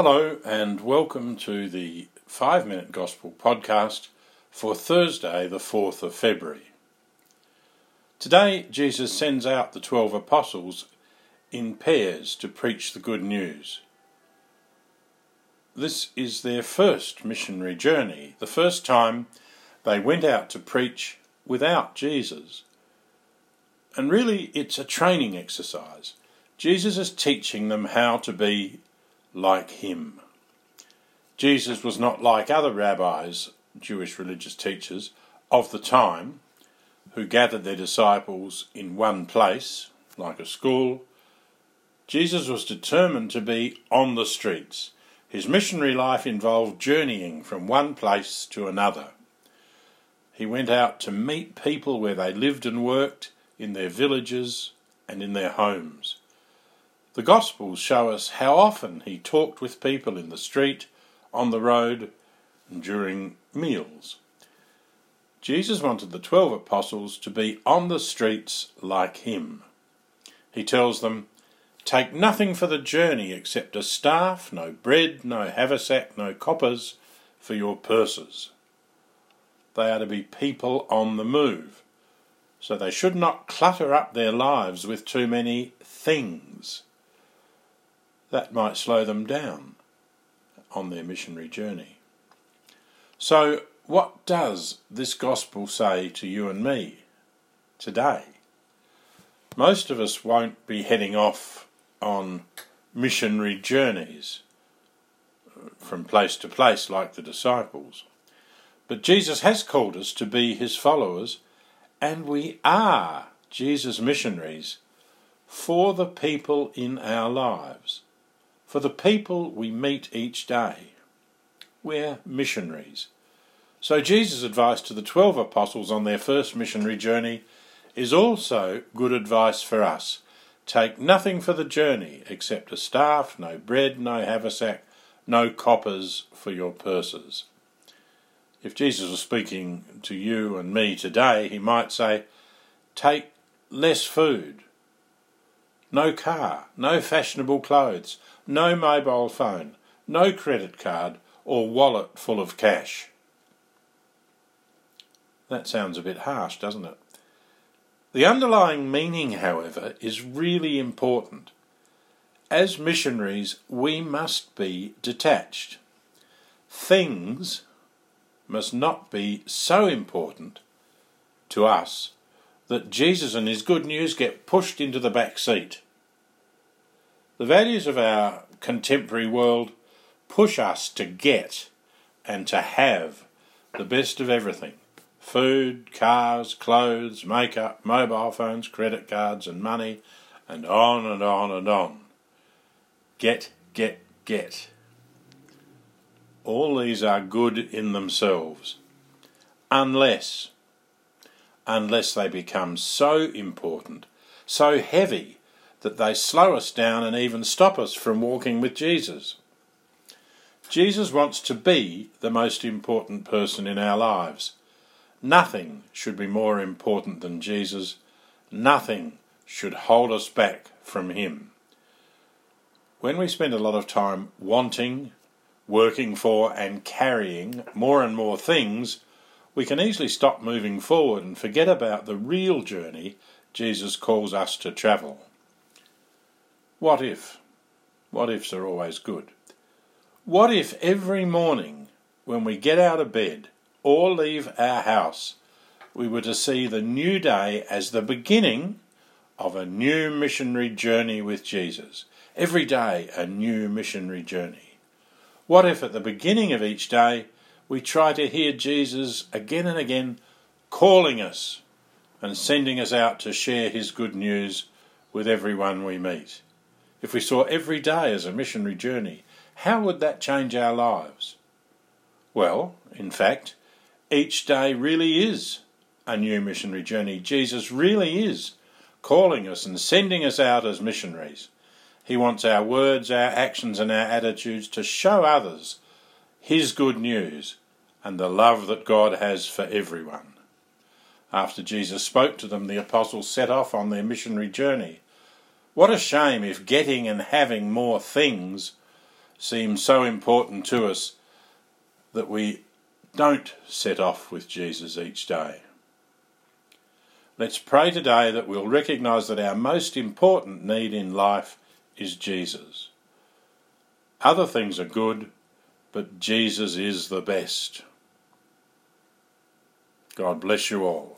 Hello, and welcome to the 5 Minute Gospel podcast for Thursday, the 4th of February. Today, Jesus sends out the 12 apostles in pairs to preach the good news. This is their first missionary journey, the first time they went out to preach without Jesus. And really, it's a training exercise. Jesus is teaching them how to be like him. Jesus was not like other rabbis, Jewish religious teachers, of the time who gathered their disciples in one place, like a school. Jesus was determined to be on the streets. His missionary life involved journeying from one place to another. He went out to meet people where they lived and worked, in their villages and in their homes. The Gospels show us how often he talked with people in the street, on the road, and during meals. Jesus wanted the twelve apostles to be on the streets like him. He tells them, Take nothing for the journey except a staff, no bread, no haversack, no coppers for your purses. They are to be people on the move, so they should not clutter up their lives with too many things that might slow them down on their missionary journey. So, what does this gospel say to you and me today? Most of us won't be heading off on missionary journeys uh, from place to place like the disciples. But Jesus has called us to be his followers, and we are Jesus' missionaries for the people in our lives for the people we meet each day. We're missionaries. So Jesus' advice to the twelve apostles on their first missionary journey is also good advice for us. Take nothing for the journey except a staff, no bread, no haversack, no coppers for your purses. If Jesus was speaking to you and me today, he might say, Take less food, no car, no fashionable clothes, no mobile phone, no credit card or wallet full of cash. That sounds a bit harsh, doesn't it? The underlying meaning, however, is really important. As missionaries, we must be detached. Things must not be so important to us that Jesus and his good news get pushed into the back seat. The values of our contemporary world push us to get and to have the best of everything food, cars, clothes, makeup, mobile phones, credit cards, and money, and on and on and on. Get, get, get. All these are good in themselves, unless unless they become so important, so heavy, that they slow us down and even stop us from walking with Jesus. Jesus wants to be the most important person in our lives. Nothing should be more important than Jesus. Nothing should hold us back from Him. When we spend a lot of time wanting, working for, and carrying more and more things, we can easily stop moving forward and forget about the real journey Jesus calls us to travel. What if? What ifs are always good. What if every morning when we get out of bed or leave our house, we were to see the new day as the beginning of a new missionary journey with Jesus? Every day, a new missionary journey. What if at the beginning of each day we try to hear Jesus again and again calling us and sending us out to share his good news with everyone we meet. If we saw every day as a missionary journey, how would that change our lives? Well, in fact, each day really is a new missionary journey. Jesus really is calling us and sending us out as missionaries. He wants our words, our actions, and our attitudes to show others his good news and the love that God has for everyone. After Jesus spoke to them, the apostles set off on their missionary journey. What a shame if getting and having more things seem so important to us that we don't set off with Jesus each day. Let's pray today that we'll recognise that our most important need in life is Jesus. Other things are good, but Jesus is the best. God bless you all.